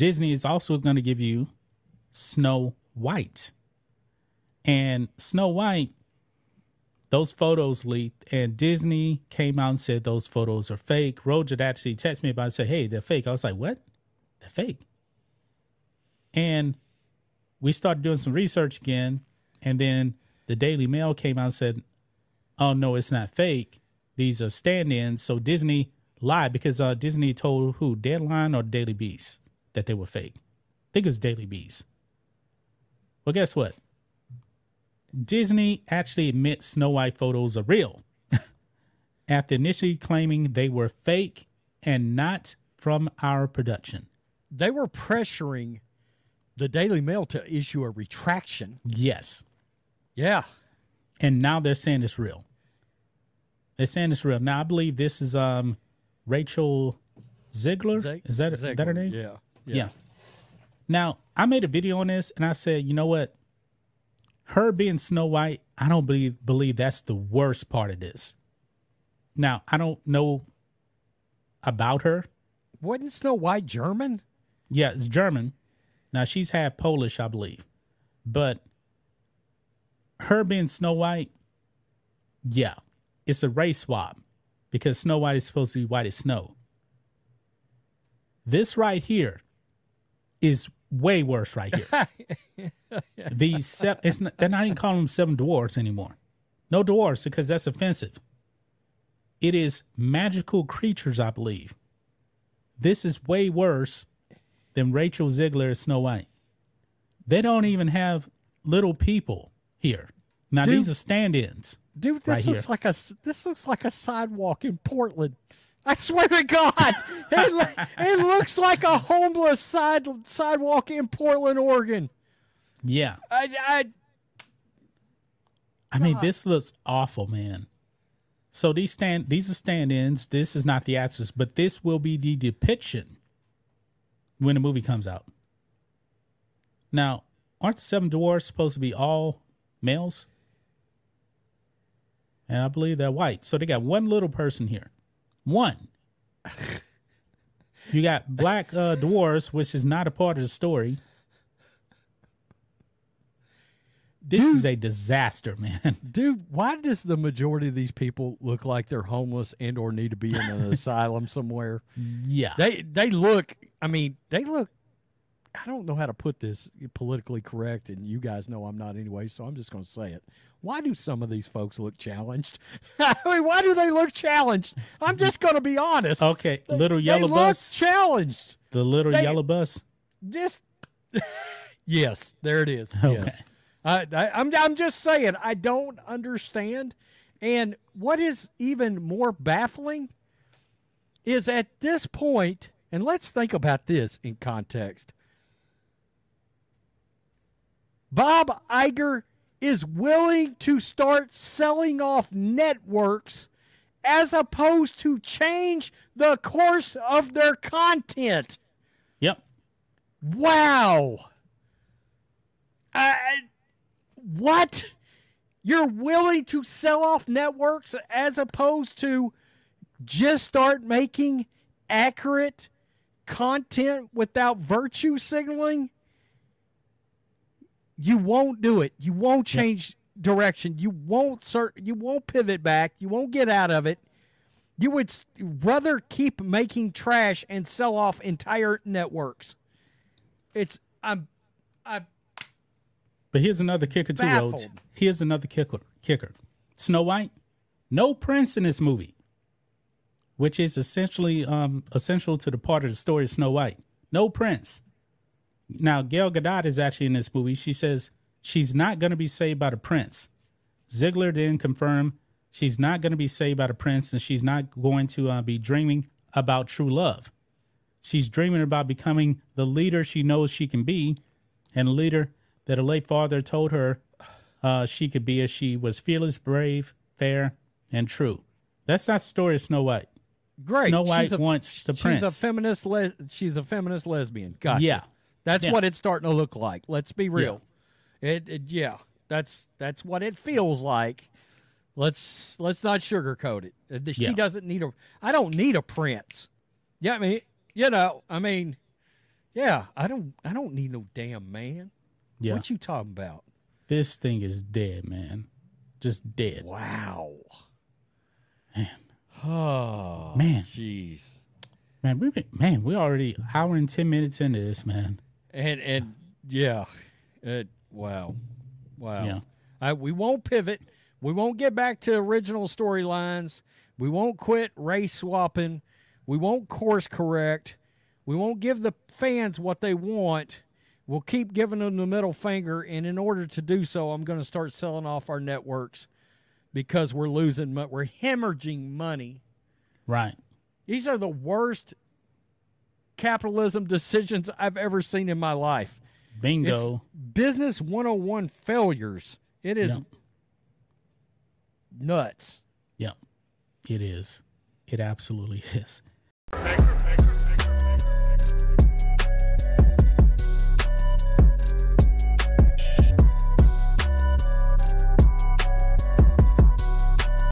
Disney is also going to give you Snow White. And Snow White, those photos leaked, and Disney came out and said those photos are fake. Roger actually texted me about it and said, Hey, they're fake. I was like, What? They're fake. And we started doing some research again. And then the Daily Mail came out and said, Oh, no, it's not fake. These are stand ins. So Disney lied because uh, Disney told who, Deadline or Daily Beast, that they were fake. I think it was Daily Beast. Well, guess what? Disney actually admits Snow White photos are real after initially claiming they were fake and not from our production. They were pressuring the Daily Mail to issue a retraction. Yes. Yeah. And now they're saying it's real. They're saying it's real. Now I believe this is um Rachel Zegler. Zeg- is that, is that her name? Yeah. Yeah. Now, I made a video on this and I said, you know what? Her being Snow White, I don't believe believe that's the worst part of this. Now, I don't know about her. Wasn't Snow White German? Yeah, it's German. Now she's half Polish, I believe. But her being Snow White, yeah, it's a race swap because Snow White is supposed to be white as snow. This right here is way worse right here. These se- it's not, they're not even calling them seven dwarfs anymore. No dwarfs because that's offensive. It is magical creatures, I believe. This is way worse than Rachel Zegler as Snow White. They don't even have little people here. Now Dude. these are stand-ins. Dude, this Right looks here. like a this looks like a sidewalk in Portland. I swear to God, it, it looks like a homeless side sidewalk in Portland, Oregon. Yeah. I, I I mean, this looks awful, man. So these stand these are stand-ins. This is not the actors, but this will be the depiction when the movie comes out. Now, aren't the seven dwarfs supposed to be all males? And I believe they're white. So they got one little person here. One. You got black uh, dwarfs, which is not a part of the story. This is a disaster, man. dude, why does the majority of these people look like they're homeless and or need to be in an asylum somewhere? Yeah. They they look. I mean, they look. I don't know how to put this politically correct, and you guys know I'm not anyway, so I'm just going to say it. Why do some of these folks look challenged? I mean, why do they look challenged? I'm just going to be honest. Okay, They- little they yellow look bus. challenged. The little they- yellow bus. Just yes, there it is. Okay. Yes, I, I, I'm I'm just saying I don't understand. And what is even more baffling is at this point, and let's think about this in context. Bob Iger is willing to start selling off networks as opposed to change the course of their content. Yep. Wow. I, what? You're willing to sell off networks as opposed to just start making accurate content without virtue signaling? You won't do it. You won't change direction. You won't cert- you won't pivot back. You won't get out of it. You would rather keep making trash and sell off entire networks. It's I'm I But here's another kicker too, Rhodes. Here's another kicker. Kicker. Snow White, no prince in this movie, which is essentially um essential to the part of the story of Snow White. No prince. Now Gail Gadot is actually in this movie. She says she's not going to be saved by the prince. Zegler then confirmed she's not going to be saved by the prince and she's not going to uh, be dreaming about true love. She's dreaming about becoming the leader she knows she can be and a leader that her late father told her uh, she could be as she was fearless, brave, fair, and true. That's not the story of Snow White. Great. Snow White a, wants the she's prince. a feminist. Le- she's a feminist lesbian. Gotcha. Yeah. That's Yeah. what it's starting to look like. Let's be real. It, it yeah. That's that's what it feels like. Let's let's not sugarcoat it. Uh, She Yeah. doesn't need a. I don't need a prince. Yeah, I mean, you know, I mean, yeah, I don't I don't need no damn man. Yeah. What you talking about? This thing is dead, man. Just dead. Wow. Man. Oh Man. jeez. Man, we been, man, we already hour and ten minutes into this, man. And and yeah, it wow, wow. Yeah. I, we won't pivot. We won't get back to original storylines. We won't quit race swapping. We won't course correct. We won't give the fans what they want. We'll keep giving them the middle finger, and in order to do so, I'm going to start selling off our networks because we're losing. We're hemorrhaging money. Right. These are the worst capitalism decisions I've ever seen in my life. It's Bingo. business 101 failures. It is Yep. nuts. Yep. It is. It absolutely is.